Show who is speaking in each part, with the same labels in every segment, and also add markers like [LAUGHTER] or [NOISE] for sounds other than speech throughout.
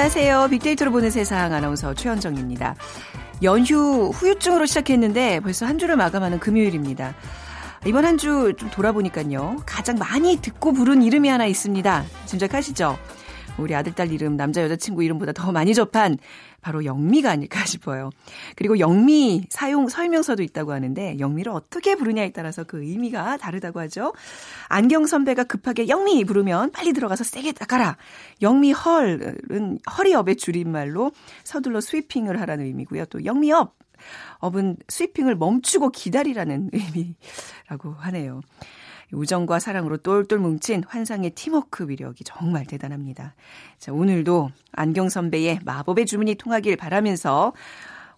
Speaker 1: 안녕하세요. 빅데이터로 보는 세상 아나운서 최현정입니다. 연휴 후유증으로 시작했는데 벌써 한 주를 마감하는 금요일입니다. 이번 한 주 좀 돌아보니까요. 가장 많이 듣고 부른 이름이 하나 있습니다. 짐작하시죠? 우리 아들, 딸 이름, 남자, 여자친구 이름보다 더 많이 접한 바로 영미가 아닐까 [LAUGHS] 싶어요. 그리고 영미 사용 설명서도 있다고 하는데 영미를 어떻게 부르냐에 따라서 그 의미가 다르다고 하죠. 안경 선배가 급하게 영미 부르면 빨리 들어가서 세게 닦아라. 영미 헐은 허리업의 줄임말로 서둘러 스위핑을 하라는 의미고요. 또 영미업 업은 스위핑을 멈추고 기다리라는 [LAUGHS] 의미라고 하네요. 우정과 사랑으로 똘똘 뭉친 환상의 팀워크 위력이 정말 대단합니다. 자, 오늘도 안경 선배의 마법의 주문이 통하길 바라면서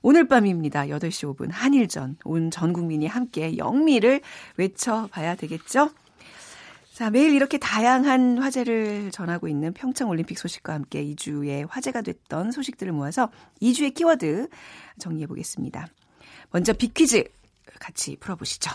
Speaker 1: 오늘 밤입니다. 8시 5분 한일전 온 전 국민이 함께 영미를 외쳐봐야 되겠죠? 자, 매일 이렇게 다양한 화제를 전하고 있는 평창 올림픽 소식과 함께 2주의 화제가 됐던 소식들을 모아서 2주의 키워드 정리해 보겠습니다. 먼저 빅퀴즈 같이 풀어보시죠.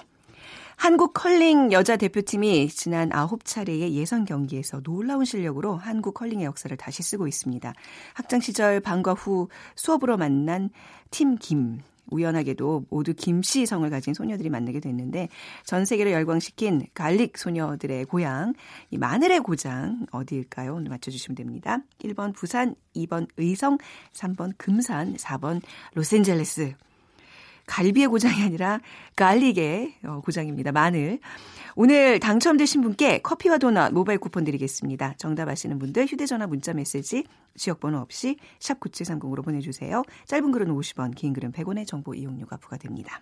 Speaker 1: 한국 컬링 여자 대표팀이 지난 9차례의 예선 경기에서 놀라운 실력으로 한국 컬링의 역사를 다시 쓰고 있습니다. 학창 시절 방과 후 수업으로 만난 팀 김. 우연하게도 모두 김씨 성을 가진 소녀들이 만나게 됐는데 전 세계를 열광시킨 garlic 소녀들의 고향, 이 마늘의 고장 어디일까요? 오늘 맞춰주시면 됩니다. 1번 부산, 2번 의성, 3번 금산, 4번 로스앤젤레스. 갈비의 고장이 아니라 garlic의 어, 고장입니다. 마늘. 오늘 당첨되신 분께 커피와 도넛 모바일 쿠폰 드리겠습니다. 정답 아시는 분들 휴대전화 문자 메시지 지역번호 없이 샵 9730으로 보내주세요. 짧은 글은 50원, 긴 글은 100원의 정보 이용료가 부과됩니다.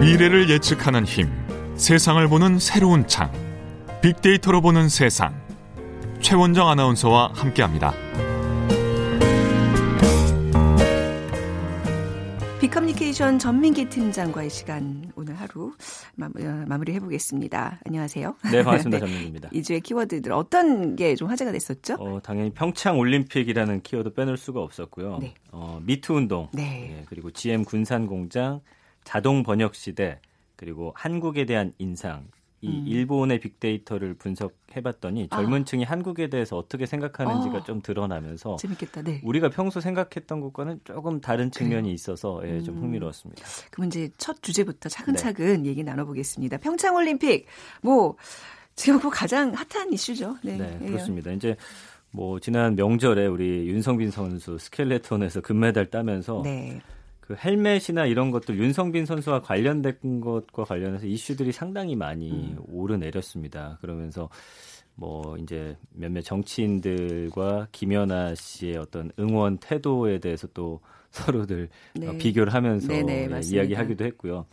Speaker 2: 미래를 예측하는 힘, 세상을 보는 새로운 창, 빅데이터로 보는 세상. 최원정 아나운서와 함께합니다.
Speaker 1: 빅커뮤니케이션 전민기 팀장과의 시간 오늘 하루 마, 어, 무리 해보겠습니다. 안녕하세요.
Speaker 3: 네, 반갑습니다. [LAUGHS] 네. 전민기입니다.
Speaker 1: 이 주의 키워드들 어떤 게 좀 화제가 됐었죠?
Speaker 3: 어, 당연히 평창 올림픽이라는 키워드 빼놓을 수가 없었고요. 네. 어, 미투 운동, 네. 네, 그리고 GM 군산 공장, 자동 번역 시대, 그리고 한국에 대한 인상 이 음. 일본의 빅데이터를 분석해봤더니 아. 젊은 층이 한국에 대해서 어떻게 생각하는지가 아. 좀 드러나면서
Speaker 1: 재밌겠다. 네.
Speaker 3: 우리가 평소 생각했던 것과는 조금 다른 측면이 그래요. 있어서 예, 좀 음. 흥미로웠습니다.
Speaker 1: 그럼 이제 첫 주제부터 차근차근 네. 얘기 나눠보겠습니다. 평창올림픽 뭐 지금 뭐 가장 핫한 이슈죠.
Speaker 3: 네, 네 그렇습니다. 이제 뭐 지난 명절에 우리 윤성빈 선수 스켈레톤에서 금메달 따면서 네. 그 헬멧이나 이런 것들 윤성빈 선수와 관련된 것과 관련해서 이슈들이 상당히 많이 음. 오르내렸습니다. 그러면서 뭐 이제 몇몇 정치인들과 김연아 씨의 어떤 응원 태도에 대해서 또 [LAUGHS] 서로들 네. 어, 비교를 하면서 네네, 네, 예, 이야기하기도 했고요.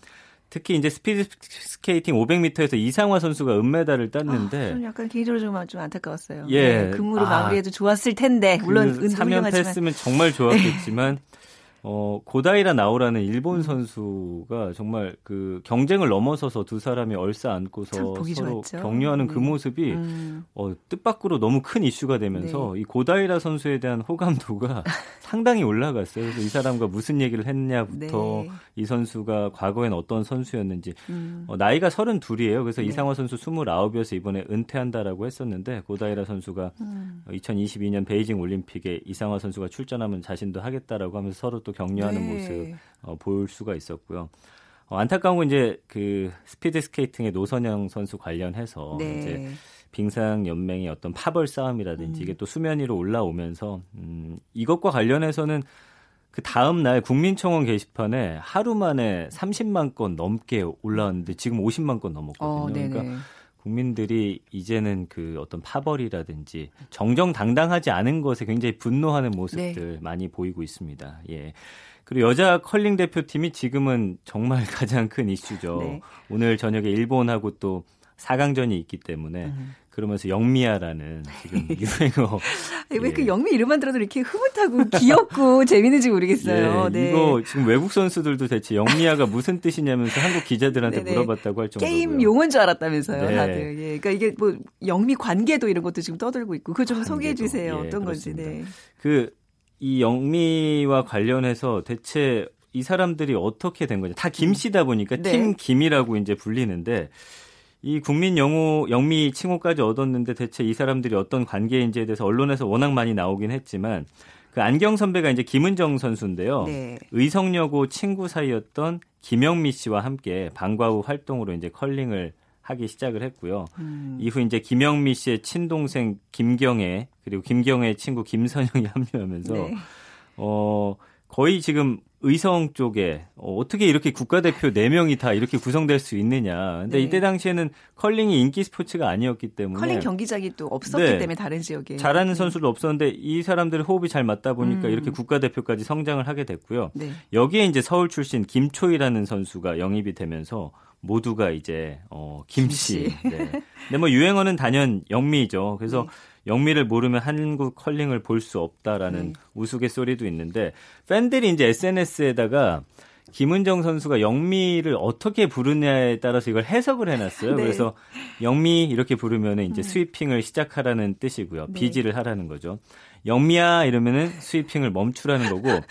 Speaker 3: 특히 이제 스피드 스케이팅 500m에서 이상화 선수가 은메달을 땄는데
Speaker 1: 아, 약간 개인적으로 좀, 좀 안타까웠어요. 예, 네, 금으로 아, 마무리해도 좋았을 텐데 물론
Speaker 3: 그 3연패 했으면 정말 좋았겠지만 [LAUGHS] 어, 고다이라 나오라는 일본 음. 선수가 정말 그 경쟁을 넘어서서 두 사람이 얼싸 안고서 서로 좋았죠. 격려하는 그 음. 그 모습이 음. 어, 뜻밖으로 너무 큰 이슈가 되면서 네. 이 고다이라 선수에 대한 호감도가 [LAUGHS] 상당히 올라갔어요. 그래서 이 사람과 무슨 얘기를 했냐부터 네. 이 선수가 과거엔 어떤 선수였는지 음. 어, 나이가 32이에요. 그래서 네. 이상화 선수 29이어서 이번에 은퇴한다라고 했었는데 고다이라 선수가 음. 2022년 베이징 올림픽에 이상화 선수가 출전하면 자신도 하겠다라고 하면서 서로 또 격려하는 네. 모습 어, 볼 수가 있었고요. 어, 안타까운 건 이제 그 스피드 스케이팅의 노선영 선수 관련해서 네. 이제 빙상 연맹의 어떤 파벌 싸움이라든지 음. 이게 또 수면 위로 올라오면서 음, 이것과 관련해서는 그 다음 날 국민청원 게시판에 하루 만에 30만 건 넘게 올라왔는데 지금 50만 건 넘었거든요. 어, 그러니까 국민들이 이제는 그 어떤 파벌이라든지 정정당당하지 않은 것에 굉장히 분노하는 모습들 네. 많이 보이고 있습니다. 예. 그리고 여자 컬링 대표팀이 지금은 정말 [LAUGHS] 가장 큰 이슈죠. 네. 오늘 저녁에 일본하고 또 4강전이 있기 때문에 음. 그러면서 영미야라는 지금 [LAUGHS] 유행어.
Speaker 1: 왜그 예. 영미 이름만 들어도 이렇게 흐뭇하고 귀엽고 [LAUGHS] 재밌는지 모르겠어요.
Speaker 3: 예, 네. 이거 지금 외국 선수들도 대체 영미야가 무슨 뜻이냐면서 한국 기자들한테 네네. 물어봤다고 할 정도로
Speaker 1: 게임 용어인 줄 알았다면서요, 네. 다들. 예. 그러니까 이게 뭐 영미 관계도 이런 것도 지금 떠들고 있고 그거 좀 소개해 주세요. 예, 어떤 그렇습니다. 건지. 네.
Speaker 3: 그이 영미와 관련해서 대체 이 사람들이 어떻게 된 거냐. 다 김씨다 보니까 네. 팀 김이라고 이제 불리는데 이 국민 영호 영미 칭호까지 얻었는데 대체 이 사람들이 어떤 관계인지에 대해서 언론에서 워낙 많이 나오긴 했지만 그 안경 선배가 이제 김은정 선수인데요. 네. 의성여고 친구 사이였던 김영미 씨와 함께 방과 후 활동으로 이제 컬링을 하기 시작을 했고요. 음. 이후 이제 김영미 씨의 친동생 김경애 그리고 김경애의 친구 김선영이 [LAUGHS] 합류하면서 네. 어 거의 지금 의성 쪽에 어떻게 이렇게 국가대표 4명이 다 이렇게 구성될 수 있느냐. 근데 네. 이때 당시에는 컬링이 인기 스포츠가 아니었기 때문에
Speaker 1: 컬링 경기장이 또 없었기 네. 때문에 다른 지역에
Speaker 3: 잘하는 네. 선수도 없었는데 이 사람들의 호흡이 잘 맞다 보니까 음. 이렇게 국가대표까지 성장을 하게 됐고요. 네. 여기에 이제 서울 출신 김초희라는 선수가 영입이 되면서 모두가 이제 어 김씨. 김씨. 네. 근데 뭐 유행어는 단연 영미죠. 그래서 네. 영미를 모르면 한국 컬링을 볼 수 없다라는 네. 우스갯소리도 있는데 팬들이 이제 SNS에다가 김은정 선수가 영미를 어떻게 부르냐에 따라서 이걸 해석을 해놨어요. 네. 그래서 영미 이렇게 부르면 이제 음. 스위핑을 시작하라는 뜻이고요. 네. 비지를 하라는 거죠. 영미야 이러면은 스위핑을 멈추라는 거고 [LAUGHS] 네.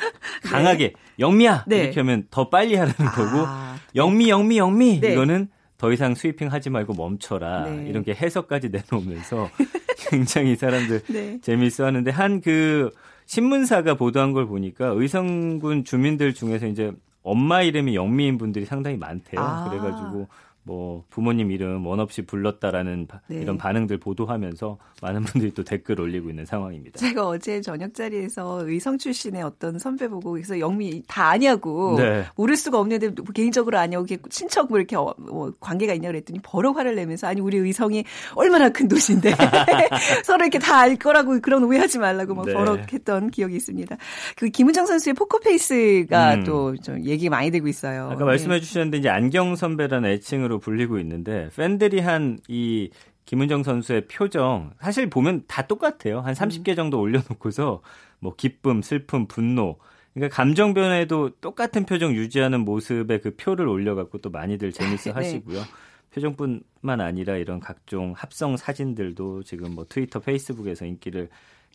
Speaker 3: 강하게 영미야 네. 이렇게 하면 더 빨리 하라는 거고 아. 영미 영미 영미 네. 이거는 더 이상 스위핑 하지 말고 멈춰라 네. 이런 게 해석까지 내놓으면서 [LAUGHS] [LAUGHS] 굉장히 사람들 네. 재미있어 하는데 한 그 신문사가 보도한 걸 보니까 의성군 주민들 중에서 이제 엄마 이름이 영미인 분들이 상당히 많대요. 아. 그래가지고 뭐 부모님 이름 원 없이 불렀다라는 네. 이런 반응들 보도하면서 많은 분들이 또 댓글 올리고 있는 상황입니다.
Speaker 1: 제가 어제 저녁 자리에서 의성 출신의 어떤 선배 보고 그래서 영미 다 아냐고 네. 모를 수가 없는데 개인적으로 아냐고 친척 뭐 이렇게 어, 뭐 관계가 있냐 그랬더니 버럭 화를 내면서 아니 우리 의성이 얼마나 큰 도시인데 [LAUGHS] 서로 이렇게 다 알 거라고 그런 오해하지 말라고 막 네. 버럭했던 기억이 있습니다. 그 김은정 선수의 포커페이스가 음. 또 좀 얘기 많이 되고 있어요.
Speaker 3: 아까 말씀해 주셨는데 이제 안경 선배라는 애칭으로 선수로 불리고 있는데 팬들이 한 이 김은정 선수의 표정 사실 보면 다 똑같아요. 한 30개 음. 정도 올려놓고서 뭐 기쁨, 슬픔, 분노 그러니까 감정 변화에도 똑같은 표정 유지하는 모습의 그 표를 올려갖고 또 많이들 재밌어 [LAUGHS] 네. 하시고요. 네. 표정뿐만 아니라 이런 각종 합성 사진들도 지금 뭐 트위터, 페이스북에서 인기를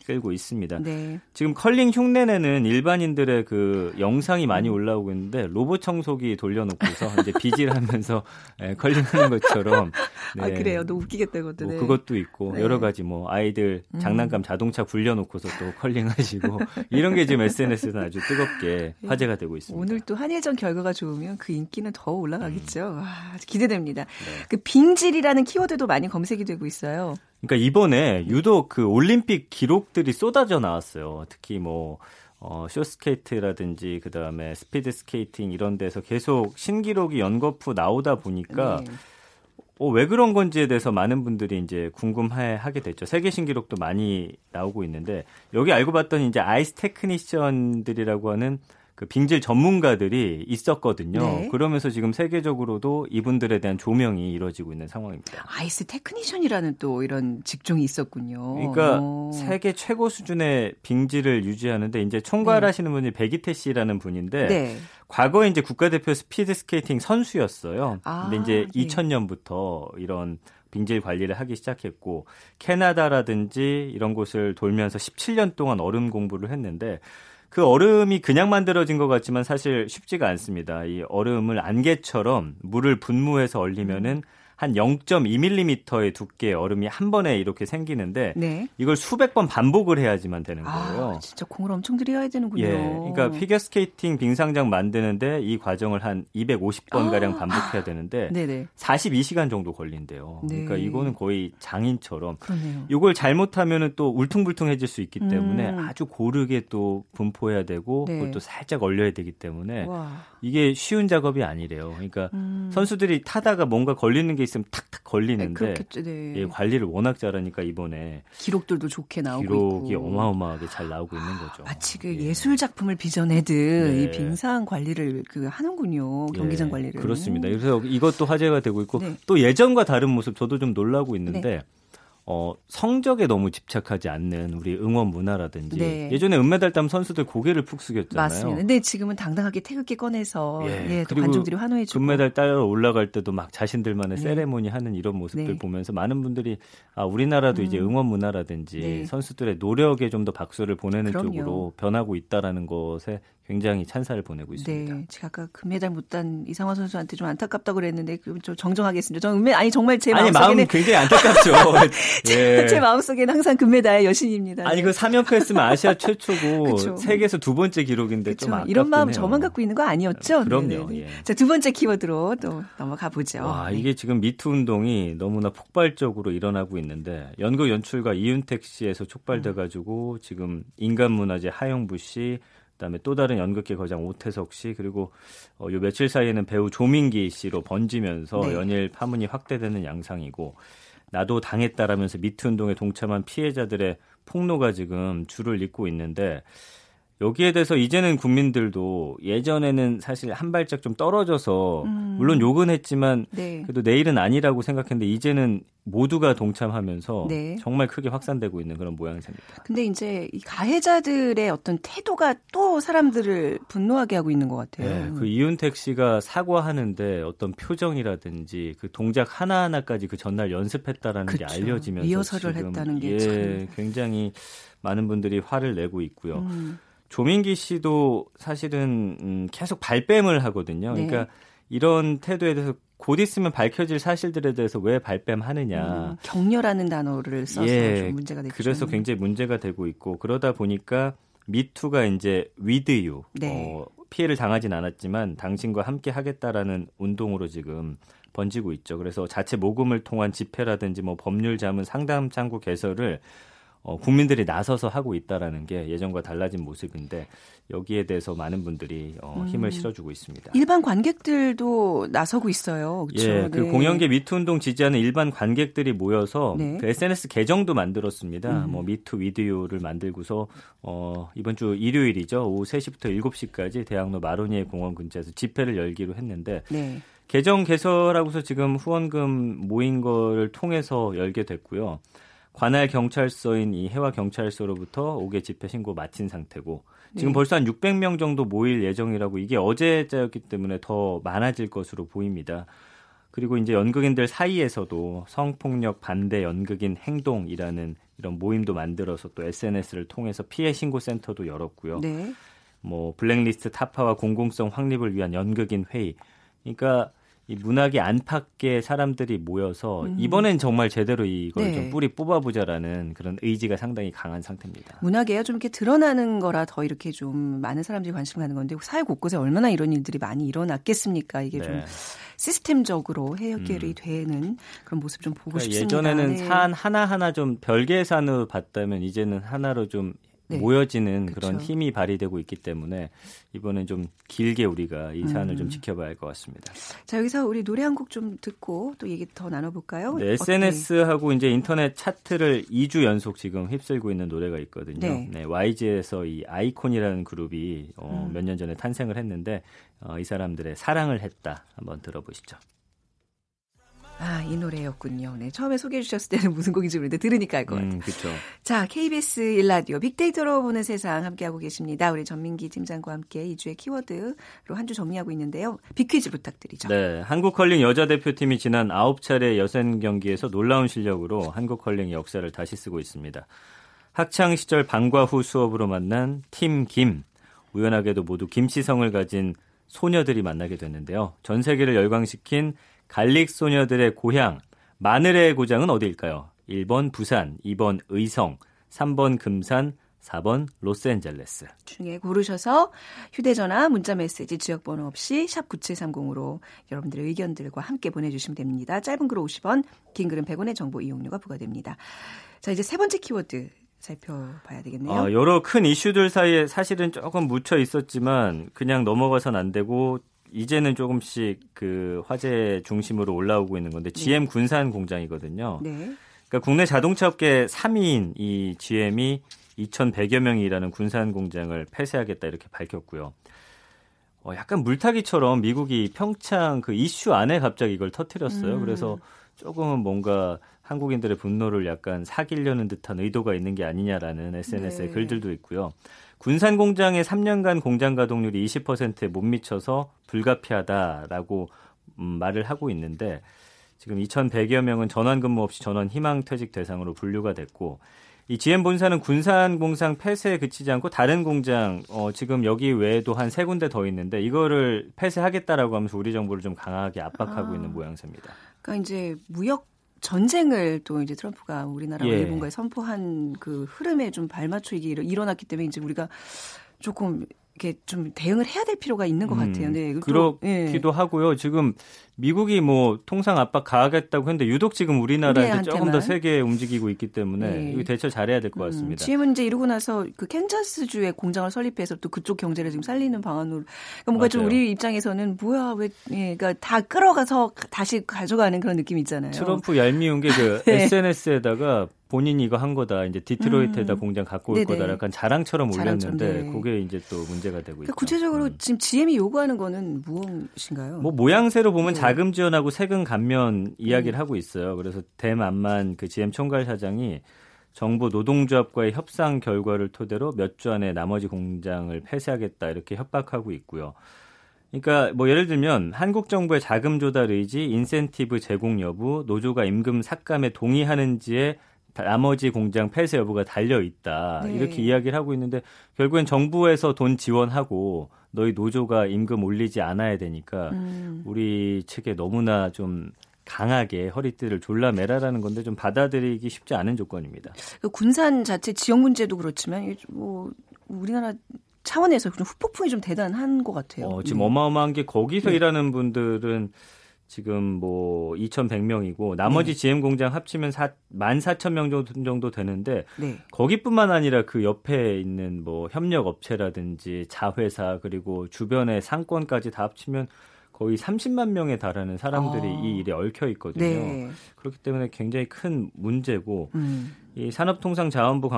Speaker 3: 끌고 있습니다. 네. 지금 컬링 흉내내는 일반인들의 그 영상이 많이 음. 올라오고 있는데 로봇 청소기 돌려놓고서 이제 비질하면서 [LAUGHS] 예, 컬링하는 것처럼. [LAUGHS]
Speaker 1: 아, 네. 아 그래요, 너무 웃기겠다 그것도. 뭐
Speaker 3: 그것도 있고 네. 여러 가지 뭐 아이들 음. 장난감 자동차 굴려놓고서 또 컬링하시고 [LAUGHS] 이런 게 지금 SNS에서 아주 뜨겁게 네. 화제가 되고 있습니다.
Speaker 1: 오늘 또 한일전 결과가 좋으면 그 인기는 더 올라가겠죠. 음. 와, 기대됩니다. 네. 그 빙질이라는 키워드도 많이 검색이 되고 있어요.
Speaker 3: 그러니까 이번에 유독 그 올림픽 기록들이 쏟아져 나왔어요. 특히 뭐 어, 쇼스케이트라든지 그 다음에 스피드 스케이팅 이런 데서 계속 신기록이 연거푸 나오다 보니까 네. 어, 왜 그런 건지에 대해서 많은 분들이 이제 궁금해 하게 됐죠. 세계 신기록도 많이 나오고 있는데 여기 알고 봤더니 이제 ice technician들이라고 하는 그 빙질 전문가들이 있었거든요. 네. 그러면서 지금 세계적으로도 이분들에 대한 조명이 이루어지고 있는 상황입니다.
Speaker 1: ice technician이라는 또 이런 직종이 있었군요.
Speaker 3: 그러니까 오. 세계 최고 수준의 빙질을 유지하는데 이제 총괄하시는 네. 분이 배기태 씨라는 분인데 네. 과거에 이제 국가대표 스피드 스케이팅 선수였어요. 아, 근데 이제 네. 2000년부터 이런 빙질 관리를 하기 시작했고 캐나다라든지 이런 곳을 돌면서 17년 동안 얼음 공부를 했는데 그 얼음이 그냥 만들어진 것 같지만 사실 쉽지가 않습니다. 이 얼음을 안개처럼 물을 분무해서 얼리면은 한 0.2mm의 두께의 얼음이 한 번에 이렇게 생기는데 네. 이걸 수백 번 반복을 해야지만 되는 아, 거예요.
Speaker 1: 아, 진짜 공을 엄청 들여야 되는군요.
Speaker 3: 예, 그러니까 피겨 스케이팅 빙상장 만드는데 이 과정을 한 250번 가량 아, 반복해야 되는데 네네. 42시간 정도 걸린대요. 네. 그러니까 이거는 거의 장인처럼 그러네요. 이걸 잘못하면은 또 울퉁불퉁해질 수 있기 때문에 음. 아주 고르게 또 분포해야 되고 네. 그것도 살짝 얼려야 되기 때문에 와. 이게 쉬운 작업이 아니래요. 그러니까 음. 선수들이 타다가 뭔가 걸리는 게 있으면 탁탁 걸리는데 네, 네. 예, 관리를 워낙 잘하니까 이번에
Speaker 1: 기록들도 좋게 나오고
Speaker 3: 기록이
Speaker 1: 있고.
Speaker 3: 어마어마하게 잘 나오고 있는 거죠.
Speaker 1: 마치 그 예. 술 작품을 빚어내듯 네. 이 빙상 관리를 그 하는군요. 경기장
Speaker 3: 예,
Speaker 1: 관리를.
Speaker 3: 그렇습니다. 그래서 이것도 화제가 되고 있고 네. 또 예전과 다른 모습 저도 좀 놀라고 있는데 네. 어, 성적에 너무 집착하지 않는 우리 응원 문화라든지 네. 예전에 은메달 땀 선수들 고개를 푹 숙였잖아요.
Speaker 1: 맞습니다. 근데 지금은 당당하게 태극기 꺼내서 예, 예 관중들이 환호해주고
Speaker 3: 금메달 따러 올라갈 때도 막 자신들만의 네. 세레모니 하는 이런 모습들 네. 보면서 많은 분들이 아 우리나라도 음. 이제 응원 문화라든지 네. 선수들의 노력에 좀 더 박수를 보내는 그럼요. 쪽으로 변하고 있다라는 것에 굉장히 찬사를 보내고 있습니다.
Speaker 1: 네, 제가 아까 금메달 못 딴 이상화 선수한테 좀 안타깝다고 그랬는데 좀 정정하겠습니다. 저는 아니 정말 제
Speaker 3: 아니,
Speaker 1: 마음속에는
Speaker 3: 마음 굉장히 안타깝죠. [LAUGHS]
Speaker 1: 제, 예. 제 마음속에는 항상 금메달 여신입니다.
Speaker 3: 아니 그 3연패 했으면 아시아 [LAUGHS] 최초고 세계에서 두 번째 기록인데 그쵸. 좀 아깝네요.
Speaker 1: 이런 마음 저만 갖고 있는 거 아니었죠?
Speaker 3: 그럼요. 예.
Speaker 1: 자, 두 번째 키워드로 또 넘어가 보죠.
Speaker 3: 와, 네. 이게 지금 미투 운동이 너무나 폭발적으로 일어나고 있는데 연극 연출가 이윤택 씨에서 촉발돼 가지고 지금 인간문화재 하영부 씨 그다음에 또 다른 연극계 거장 오태석 씨 그리고 어, 요 며칠 사이에는 배우 조민기 씨로 번지면서 네. 연일 파문이 확대되는 양상이고 나도 당했다라면서 미투 운동에 동참한 피해자들의 폭로가 지금 줄을 잇고 있는데 여기에 대해서 이제는 국민들도 예전에는 사실 한 발짝 좀 떨어져서 음. 물론 욕은 했지만 네. 그래도 내일은 아니라고 생각했는데 이제는 모두가 동참하면서 네. 정말 크게 확산되고 있는 그런 모양새입니다.
Speaker 1: 근데 이제 이 가해자들의 어떤 태도가 또 사람들을 분노하게 하고 있는 것 같아요. 네,
Speaker 3: 그 이윤택 씨가 사과하는데 어떤 표정이라든지 그 동작 하나하나까지 그 전날 연습했다라는 그쵸. 게 알려지면서
Speaker 1: 리허설을 했다는 게 예,
Speaker 3: 굉장히 많은 분들이 화를 내고 있고요. 음. 조민기 씨도 사실은 음, 계속 발뺌을 하거든요. 네. 그러니까 이런 태도에 대해서 곧 있으면 밝혀질 사실들에 대해서 왜 발뺌하느냐. 음,
Speaker 1: 격려라는 단어를 써서 예, 문제가 됐죠.
Speaker 3: 그래서 굉장히 문제가 되고 있고 그러다 보니까 미투가 이제 위드유 네. 어, 피해를 당하진 않았지만 당신과 함께 하겠다라는 운동으로 지금 번지고 있죠. 그래서 자체 모금을 통한 집회라든지 뭐 법률 자문 상담 창구 개설을 어, 국민들이 나서서 하고 있다라는 게 예전과 달라진 모습인데 여기에 대해서 많은 분들이 어, 힘을 음. 실어주고 있습니다.
Speaker 1: 일반 관객들도 나서고 있어요. 그렇죠?
Speaker 3: 예, 그 네. 공연계 미투 운동 지지하는 일반 관객들이 모여서 네. 그 SNS 계정도 만들었습니다. 음. 뭐 미투 위디오를 만들고서 어, 이번 주 일요일이죠. 오후 3시부터 7시까지 대학로 마로니에 공원 근처에서 집회를 열기로 했는데 네. 계정 개설하고서 지금 후원금 모인 거를 통해서 열게 됐고요. 관할 경찰서인 이 해와 경찰서로부터 5개 집회 신고 마친 상태고 지금 네. 벌써 한 600명 정도 모일 예정이라고 이게 어제자였기 때문에 더 많아질 것으로 보입니다. 그리고 이제 연극인들 사이에서도 성폭력 반대 연극인 행동이라는 이런 모임도 만들어서 또 SNS를 통해서 피해 신고 센터도 열었고요. 네. 뭐 블랙리스트 타파와 공공성 확립을 위한 연극인 회의. 그러니까 이 문학의 안팎의 사람들이 모여서 음. 이번엔 정말 제대로 이걸 네. 좀 뿌리 뽑아보자라는 그런 의지가 상당히 강한 상태입니다.
Speaker 1: 문학이요 좀 이렇게 드러나는 거라 더 이렇게 좀 많은 사람들이 관심 갖는 건데 사회 곳곳에 얼마나 이런 일들이 많이 일어났겠습니까? 이게 네. 좀 시스템적으로 해결이 음. 되는 그런 모습 좀 보고 그러니까 싶습니다.
Speaker 3: 예전에는 네. 산 하나 하나 좀 별개의 산으로 봤다면 이제는 하나로 좀 네. 모여지는 그쵸. 그런 힘이 발휘되고 있기 때문에 이번엔 좀 길게 우리가 이 사안을 음. 좀 지켜봐야 할 것 같습니다.
Speaker 1: 자 여기서 우리 노래 한 곡 좀 듣고 또 얘기 더 나눠볼까요?
Speaker 3: 네, SNS하고 이제 인터넷 차트를 2주 연속 지금 휩쓸고 있는 노래가 있거든요. 네. 네 YG에서 이 아이콘이라는 그룹이 어, 음. 몇년 전에 탄생을 했는데 어, 이 사람들의 사랑을 했다 한번 들어보시죠.
Speaker 1: 아, 이 노래였군요. 네, 처음에 소개해 주셨을 때는 [LAUGHS] 무슨 곡인지 모르는데 들으니까 알 것 같아요. 음,
Speaker 3: 그렇죠.
Speaker 1: 자, KBS 일라디오 빅데이터로 보는 세상 함께하고 계십니다. 우리 전민기 팀장과 함께 2주의 키워드로 한 주 정리하고 있는데요. 빅퀴즈 부탁드리죠.
Speaker 3: 네, 한국 컬링 여자 대표팀이 지난 9차례 예선 경기에서 놀라운 실력으로 한국 컬링 역사를 다시 쓰고 있습니다. 학창 시절 방과 후 수업으로 만난 팀 김. 우연하게도 모두 김씨성을 가진 소녀들이 만나게 됐는데요. 전 세계를 열광시킨 garlic 소녀들의 고향 마늘의 고장은 어디일까요? 1번 부산, 2번 의성, 3번 금산, 4번 로스앤젤레스.
Speaker 1: 중에 고르셔서 휴대전화, 문자메시지, 지역번호 없이 샵 9730으로 여러분들의 의견들과 함께 보내주시면 됩니다. 짧은 글 50원, 긴 글은 100원의 정보 이용료가 부과됩니다. 자, 이제 세 번째 키워드 살펴봐야 되겠네요.
Speaker 3: 아, 여러 큰 이슈들 사이에 사실은 조금 묻혀 있었지만 그냥 넘어가선 안 되고 이제는 조금씩 그 화제 중심으로 올라오고 있는 건데 GM 네. 군산 공장이거든요. 네. 그러니까 국내 자동차 업계 3위인 이 GM이 2,100여 명이 일하는 군산 공장을 폐쇄하겠다 이렇게 밝혔고요. 어, 약간 물타기처럼 미국이 평창 그 이슈 안에 갑자기 이걸 터트렸어요. 음. 그래서 조금은 뭔가 한국인들의 분노를 약간 사기려는 듯한 의도가 있는 게 아니냐라는 SNS에 네. 글들도 있고요. 군산 공장의 3년간 공장 가동률이 20%에 못 미쳐서 불가피하다라고 음, 말을 하고 있는데 지금 2,100여 명은 전환 근무 없이 전원 희망 퇴직 대상으로 분류가 됐고 이 GM 본사는 군산 공장 폐쇄에 그치지 않고 다른 공장 어, 지금 여기 외에도 한 세 군데 더 있는데 이거를 폐쇄하겠다라고 하면서 우리 정부를 좀 강하게 압박하고 아. 있는 모양새입니다.
Speaker 1: 그러니까 이제 무역 전쟁을 또 이제 트럼프가 우리나라와 예. 일본과에 선포한 그 흐름에 좀 이게 일어났기 때문에 이제 우리가 조금 이렇게 좀 대응을 해야 될 필요가 있는 것 음, 같아요. 네,
Speaker 3: 그렇기도 예. 하고요. 지금 미국이 뭐 통상 압박 가하겠다고 했는데 유독 지금 우리나라한테 조금 더 세게 움직이고 있기 때문에 네. 대처 잘해야 될 것 같습니다. 음,
Speaker 1: 지혜 문제 이루고 나서 그 캔자스 주에 공장을 설립해서 또 그쪽 경제를 지금 살리는 방안으로 그러니까 뭔가 맞아요. 좀 우리 입장에서는 뭐야 왜 예, 그러니까 다 끌어가서 다시 가져가는 그런 느낌 있잖아요.
Speaker 3: 트럼프 얄미운 게 그 [LAUGHS] 네. SNS에다가 본인이 이거 한 거다. 이제 디트로이트에다 음. 공장 갖고 올 네네. 거다. 약간 자랑처럼 올렸는데 네. 그게 이제 또 문제가 되고 그러니까 있죠.
Speaker 1: 구체적으로 음. 지금 GM이 요구하는 거는 무엇인가요?
Speaker 3: 뭐 모양새로 보면 네. 자금 지원하고 세금 감면 이야기를 음. 하고 있어요. 그래서 댄 암만 그 GM 총괄 사장이 정부 노동조합과의 협상 결과를 토대로 몇 주 안에 나머지 공장을 폐쇄하겠다 이렇게 협박하고 있고요. 그러니까 뭐 예를 들면 한국 정부의 자금 조달 의지, 인센티브 제공 여부, 노조가 임금 삭감에 동의하는지에 나머지 공장 폐쇄 여부가 달려 있다. 네. 이렇게 이야기를 하고 있는데 결국엔 정부에서 돈 지원하고 너희 노조가 임금 올리지 않아야 되니까 음. 우리 측에 너무나 좀 강하게 허리띠를 졸라매라라는 건데 좀 받아들이기 쉽지 않은 조건입니다.
Speaker 1: 그 군산 자체 지역 문제도 그렇지만 뭐 우리나라 차원에서 좀 후폭풍이 좀 대단한 것 같아요.
Speaker 3: 어, 지금 네. 어마어마한 게 거기서 네. 일하는 분들은 지금 뭐 2,100명이고 나머지 네. GM 공장 합치면 4, 14,000명 정도 되는데 네. 거기뿐만 아니라 그 옆에 있는 뭐 협력 업체라든지 자회사 그리고 주변의 상권까지 다 합치면 거의 30만 명에 달하는 사람들이 아. 이 일에 얽혀 있거든요. 네. 그렇기 때문에 굉장히 큰 문제고 음. 이 산업통상자원부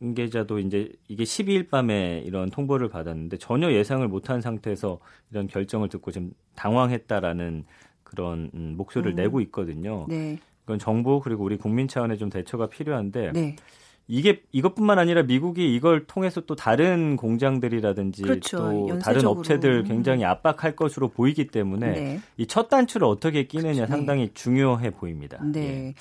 Speaker 3: 관계자도 이제 이게 12일 밤에 이런 통보를 받았는데 전혀 예상을 못한 상태에서 이런 결정을 듣고 좀 당황했다라는 그런 음, 목소리를 음. 내고 있거든요. 네. 그건 정부 그리고 우리 국민 차원의 좀 대처가 필요한데 네. 이게 이것뿐만 아니라 미국이 이걸 통해서 또 다른 공장들이라든지 그렇죠. 또 연쇄적으로. 다른 업체들 굉장히 압박할 것으로 보이기 때문에 네. 이첫 단추를 어떻게 끼느냐 그렇죠. 상당히 중요해 보입니다.
Speaker 1: 네. 예.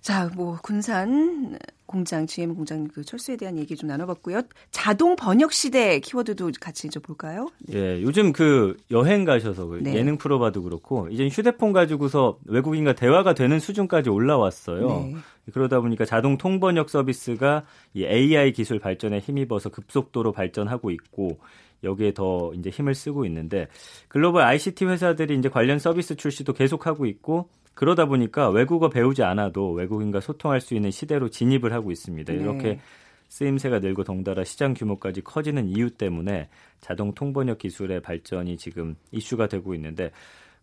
Speaker 1: 자, 뭐 군산 공장, GM 공장 그 철수에 대한 얘기 좀 나눠봤고요. 자동 번역 시대 키워드도 같이 좀 볼까요?
Speaker 3: 네. 예, 요즘 그 여행 가셔서 그 네. 예능 프로 봐도 그렇고 이제 휴대폰 가지고서 외국인과 대화가 되는 수준까지 올라왔어요. 네. 그러다 보니까 자동 통번역 서비스가 이 AI 기술 발전에 힘입어서 급속도로 발전하고 있고 여기에 더 이제 힘을 쓰고 있는데 글로벌 ICT 회사들이 이제 관련 서비스 출시도 계속하고 있고 그러다 보니까 외국어 배우지 않아도 외국인과 소통할 수 있는 시대로 진입을 하고 있습니다. 네. 이렇게 쓰임새가 늘고 덩달아 시장 규모까지 커지는 이유 때문에 자동 통번역 기술의 발전이 지금 이슈가 되고 있는데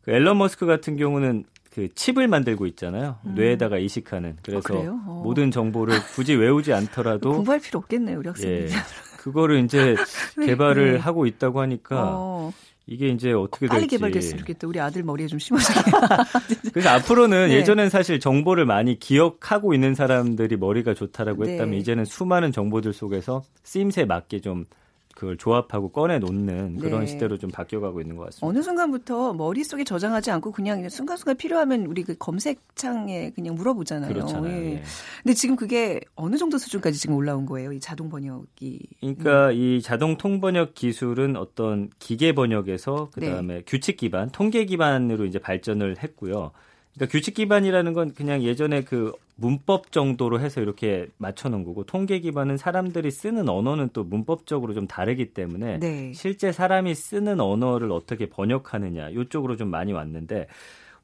Speaker 3: 그 앨런 머스크 같은 경우는 그 칩을 만들고 있잖아요. 음. 뇌에다가 이식하는. 그래서 어, 어. 모든 정보를 굳이 외우지 않더라도 [LAUGHS]
Speaker 1: 공부할 필요 없겠네요, 우리 학생들. 예,
Speaker 3: 그거를 이제 [LAUGHS] 네, 개발을 네. 하고 있다고 하니까 어. 이게 이제 어떻게
Speaker 1: 빨리
Speaker 3: 될지.
Speaker 1: 개발됐으면 좋겠다. 우리 아들 머리에 좀 심어서. [LAUGHS]
Speaker 3: 그래서 앞으로는 네. 예전엔 사실 정보를 많이 기억하고 있는 사람들이 머리가 좋다라고 네. 했다면 이제는 수많은 정보들 속에서 쓰임새에 맞게 좀 그걸 조합하고 꺼내 놓는 그런 네. 시대로 좀 바뀌어가고 있는 것 같습니다.
Speaker 1: 어느 순간부터 머릿속에 저장하지 않고 그냥 순간순간 필요하면 우리 그 검색창에 그냥 물어보잖아요.
Speaker 3: 그렇잖아요. 예. 예.
Speaker 1: 근데 지금 그게 어느 정도 수준까지 지금 올라온 거예요? 이 자동 번역이.
Speaker 3: 그러니까 음. 이 자동 통번역 기술은 어떤 기계 번역에서 그다음에 네. 규칙 기반, 통계 기반으로 이제 발전을 했고요. 그러니까 규칙 기반이라는 건 그냥 예전에 그 문법 정도로 해서 이렇게 맞춰놓은 거고 통계 기반은 사람들이 쓰는 언어는 또 문법적으로 좀 다르기 때문에 네. 실제 사람이 쓰는 언어를 어떻게 번역하느냐 이쪽으로 좀 많이 왔는데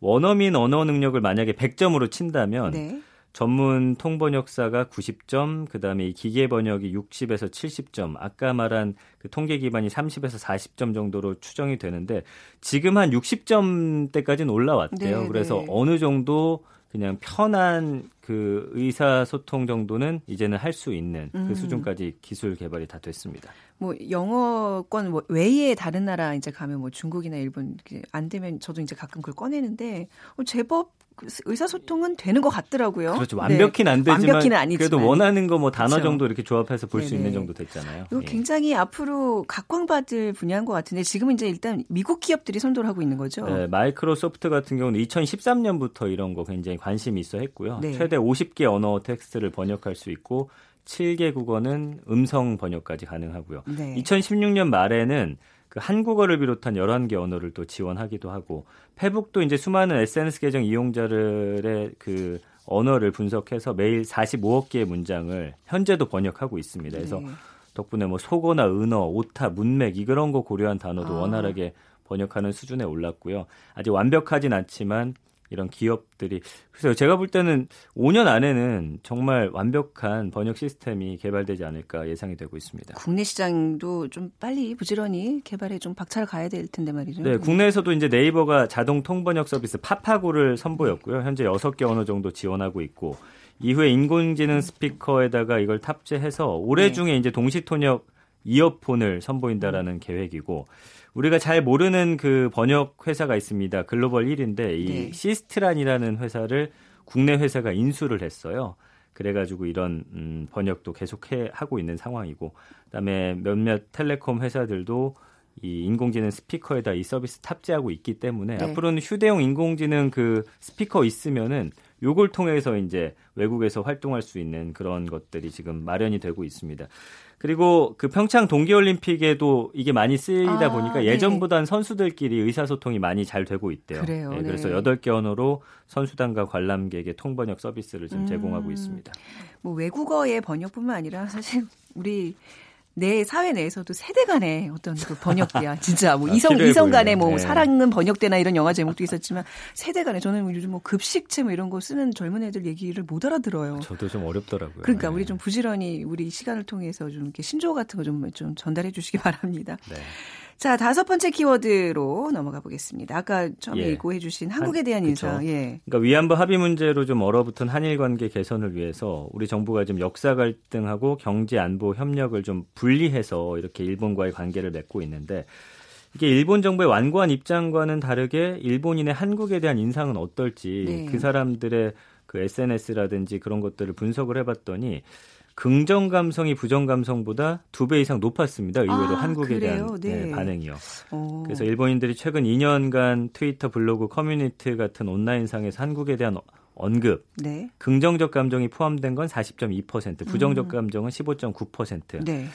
Speaker 3: 원어민 언어 능력을 만약에 100점으로 친다면 네. 전문 통번역사가 90점, 그 다음에 이 기계 번역이 60에서 70점, 아까 말한 그 통계 기반이 30에서 40점 정도로 추정이 되는데 지금 한 60점대까지는 올라왔대요. 네, 그래서 네. 어느 정도 그냥 편한 그 의사소통 정도는 이제는 할 수 있는 그 음. 수준까지 기술 개발이 다 됐습니다.
Speaker 1: 뭐 영어권 뭐 외에 다른 나라 이제 가면 뭐 중국이나 일본 안 되면 저도 이제 가끔 그걸 꺼내는데 어, 제법 그 의사소통은 되는 것 같더라고요.
Speaker 3: 그렇죠. 완벽히는 네. 안 되지만 완벽히는 아니지만. 그래도 원하는 거 뭐 단어 그렇죠. 정도 이렇게 조합해서 볼 수 있는 정도 됐잖아요.
Speaker 1: 이거 예. 굉장히 앞으로 각광받을 분야인 것 같은데 지금은 이제 일단 미국 기업들이 선도를 하고 있는 거죠.
Speaker 3: 네, 마이크로소프트 같은 경우는 2013년부터 이런 거 굉장히 관심이 있어 했고요. 네. 최대 50개 언어 텍스트를 번역할 수 있고 7개 국어는 음성 번역까지 가능하고요. 네. 2016년 말에는 그 한국어를 비롯한 11개 언어를 또 지원하기도 하고 페북도 이제 수많은 SNS 계정 이용자들의 그 언어를 분석해서 매일 45억 개의 문장을 현재도 번역하고 있습니다. 그래서 네. 덕분에 뭐 속어나 은어, 오타, 문맥 이런 거 고려한 단어도 아. 원활하게 번역하는 수준에 올랐고요. 아직 완벽하진 않지만 이런 기업들이 그래서 제가 볼 때는 5년 안에는 정말 완벽한 번역 시스템이 개발되지 않을까 예상이 되고 있습니다.
Speaker 1: 국내 시장도 좀 빨리 부지런히 개발에 좀 박차를 가해야 될 텐데 말이죠.
Speaker 3: 네, 국내에서도 이제 네이버가 자동 통번역 서비스 파파고를 선보였고요. 현재 6개 언어 정도 지원하고 있고 이후에 인공지능 스피커에다가 이걸 탑재해서 올해 네. 중에 이제 동시 통역 이어폰을 선보인다라는 음. 계획이고 우리가 잘 모르는 그 번역 회사가 있습니다. 글로벌 1위인데 이 네. 시스트란이라는 회사를 국내 회사가 인수를 했어요. 그래가지고 이런 음, 번역도 계속해 하고 있는 상황이고, 그다음에 몇몇 텔레콤 회사들도 이 인공지능 스피커에다 이 서비스 탑재하고 있기 때문에 네. 앞으로는 휴대용 인공지능 그 스피커 있으면은 요걸 통해서 이제 외국에서 활동할 수 있는 그런 것들이 지금 마련이 되고 있습니다. 그리고 그 평창 동계올림픽에도 이게 많이 쓰이다 아, 보니까 네. 예전보단 선수들끼리 의사소통이 많이 잘 되고 있대요.
Speaker 1: 그래요.
Speaker 3: 네, 그래서 여덟 개 언어로 선수단과 관람객의 통번역 서비스를 지금 음, 제공하고 있습니다.
Speaker 1: 뭐 외국어의 번역뿐만 아니라 사실 우리 내 사회 내에서도 세대 간의 어떤 그 번역이야. [LAUGHS] 진짜 뭐 아, 이성 이성 간의 뭐 네. 사랑은 번역되나 이런 영화 제목도 있었지만 세대 간에 저는 요즘 뭐 급식체 뭐 이런 거 쓰는 젊은 애들 얘기를 못 알아들어요.
Speaker 3: 저도 좀 어렵더라고요.
Speaker 1: 그러니까 네. 우리 좀 부지런히 우리 시간을 통해서 좀 이렇게 신조어 같은 거 좀 좀 전달해 주시기 [LAUGHS] 바랍니다. 네. 자, 다섯 번째 키워드로 넘어가 보겠습니다. 아까 처음에 예. 예고해 주신 한국에 대한 한, 인사. 예.
Speaker 3: 그러니까 위안부 합의 문제로 좀 얼어붙은 한일 관계 개선을 위해서 우리 정부가 좀 역사 갈등하고 경제 안보 협력을 좀 분리해서 이렇게 일본과의 관계를 맺고 있는데 이게 일본 정부의 완고한 입장과는 다르게 일본인의 한국에 대한 인상은 어떨지 네. 그 사람들의 그 SNS라든지 그런 것들을 분석을 해봤더니 긍정 감성이 부정 감성보다 두 배 이상 높았습니다. 의외로 아, 한국에 그래요? 대한 네. 네, 반응이요. 오. 그래서 일본인들이 최근 2년간 트위터, 블로그, 커뮤니티 같은 온라인상에서 한국에 대한 언급, 네. 긍정적 감정이 포함된 건 40.2%, 부정적 음. 감정은 15.9%. 네.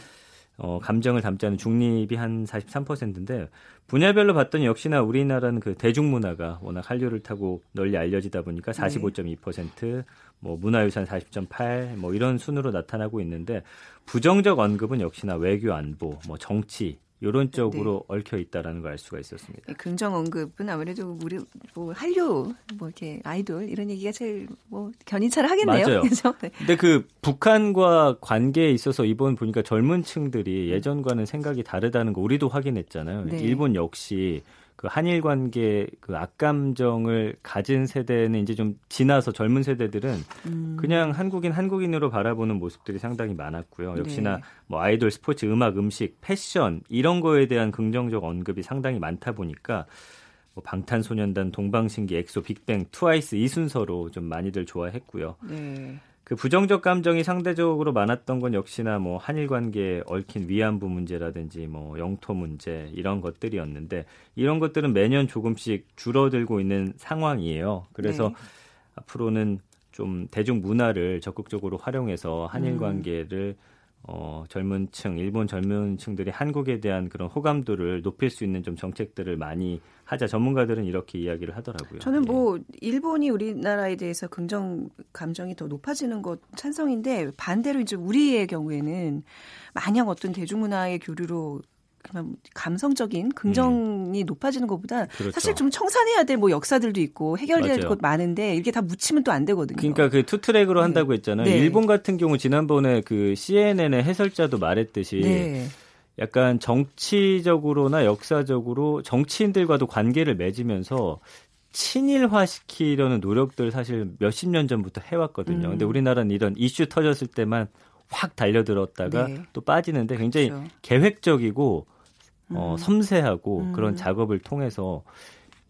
Speaker 3: 어, 감정을 담지 않은 중립이 한 43%인데 분야별로 봤더니 역시나 우리나라는 그 대중문화가 워낙 한류를 타고 널리 알려지다 보니까 45.2%, 뭐 문화유산 40.8, 뭐 이런 순으로 나타나고 있는데 부정적 언급은 역시나 외교 안보, 뭐 정치 이런 쪽으로 네. 얽혀 있다라는 걸 알 수가 있었습니다. 네,
Speaker 1: 긍정 언급은 아무래도 우리 뭐 한류 뭐 이렇게 아이돌 이런 얘기가 제일 뭐 견인차를 하겠네요.
Speaker 3: 맞아요. 그렇죠? 네. 근데 그 북한과 관계에 있어서 이번 보니까 젊은 층들이 예전과는 생각이 다르다는 거 우리도 확인했잖아요. 네. 일본 역시 그 한일 관계 그 악감정을 가진 세대는 이제 좀 지나서 젊은 세대들은 음. 그냥 한국인 한국인으로 바라보는 모습들이 상당히 많았고요. 역시나 네. 뭐 아이돌, 스포츠, 음악, 음식, 패션 이런 거에 대한 긍정적 언급이 상당히 많다 보니까 뭐 방탄소년단, 동방신기, 엑소, 빅뱅, 트와이스 이 순서로 좀 많이들 좋아했고요. 네. 그 부정적 감정이 상대적으로 많았던 건 역시나 뭐 한일 관계에 얽힌 위안부 문제라든지 뭐 영토 문제 이런 것들이었는데 이런 것들은 매년 조금씩 줄어들고 있는 상황이에요. 그래서 네. 앞으로는 좀 대중 문화를 적극적으로 활용해서 한일 음. 관계를 음. 어, 젊은 층, 일본 젊은 층들이 한국에 대한 그런 호감도를 높일 수 있는 좀 정책들을 많이 하자. 전문가들은 이렇게 이야기를 하더라고요.
Speaker 1: 저는 뭐 예. 일본이 우리나라에 대해서 긍정 감정이 더 높아지는 것 찬성인데 반대로 이제 우리의 경우에는 마냥 어떤 대중문화의 교류로 감성적인 긍정이 음. 높아지는 것보다 그렇죠. 사실 좀 청산해야 될 뭐 역사들도 있고 해결해야 될 것 많은데 이렇게 다 묻히면 또 안 되거든요.
Speaker 3: 그러니까 그 two track으로 네. 한다고 했잖아요. 네. 일본 같은 경우 지난번에 그 CNN의 해설자도 말했듯이 네. 약간 정치적으로나 역사적으로 정치인들과도 관계를 맺으면서 친일화시키려는 노력들 사실 몇십 년 전부터 해왔거든요. 음. 근데 우리나라는 이런 이슈 터졌을 때만 확 달려들었다가 네. 또 빠지는데 굉장히 그렇죠. 계획적이고 어, 음. 섬세하고 음. 그런 작업을 통해서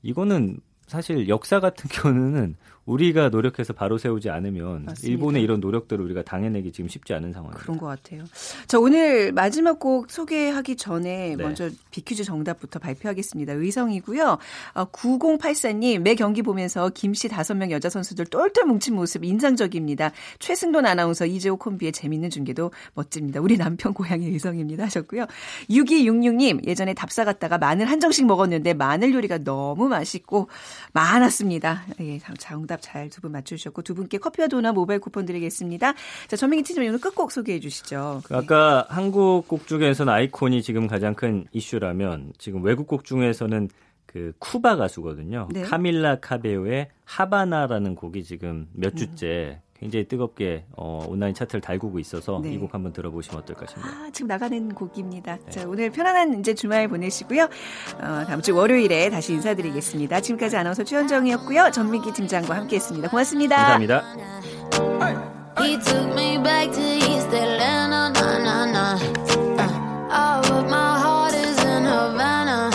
Speaker 3: 이거는 사실 역사 같은 [LAUGHS] 경우는 우리가 노력해서 바로 세우지 않으면 맞습니다. 일본의 이런 노력들을 우리가 당해내기 지금 쉽지 않은 상황입니다.
Speaker 1: 그런 것 같아요. 자 오늘 마지막 곡 소개하기 전에 네. 먼저 비퀴즈 정답부터 발표하겠습니다. 의성이고요. 9084님 어, 매 경기 보면서 김씨 다섯 명 여자 선수들 똘똘 뭉친 모습 인상적입니다. 최승돈 아나운서 이재호 콤비의 재밌는 중계도 멋집니다. 우리 남편 고향이 의성입니다 하셨고요. 6266님 예전에 답사 갔다가 마늘 한 정씩 먹었는데 마늘 요리가 너무 맛있고 많았습니다. 예, 정답 잘 두 분 맞추셨고 두 분께 커피와 도넛 모바일 쿠폰 드리겠습니다. 자, 전민기 팀장님 오늘 끝곡 소개해 주시죠.
Speaker 3: 그 아까 한국 곡 중에서는 아이콘이 지금 가장 큰 이슈라면 지금 외국 곡 중에서는 그 쿠바 가수거든요. 네. 카밀라 카베오의 하바나라는 곡이 지금 몇 주째 굉장히 뜨겁게 어, 온라인 차트를 달구고 있어서 네. 이곡 한번 들어보시면 어떨까 싶네요.
Speaker 1: 아, 지금 나가는 곡입니다. 네. 자, 오늘 편안한 이제 주말 보내시고요. 어, 다음 주 월요일에 다시 인사드리겠습니다. 지금까지 아나운서 최현정이었고요. 전민기 팀장과 함께했습니다. 고맙습니다.
Speaker 3: 감사합니다.
Speaker 4: He took me back to East Atlanta, nah, nah, nah. Uh, oh, but my heart is in Havana.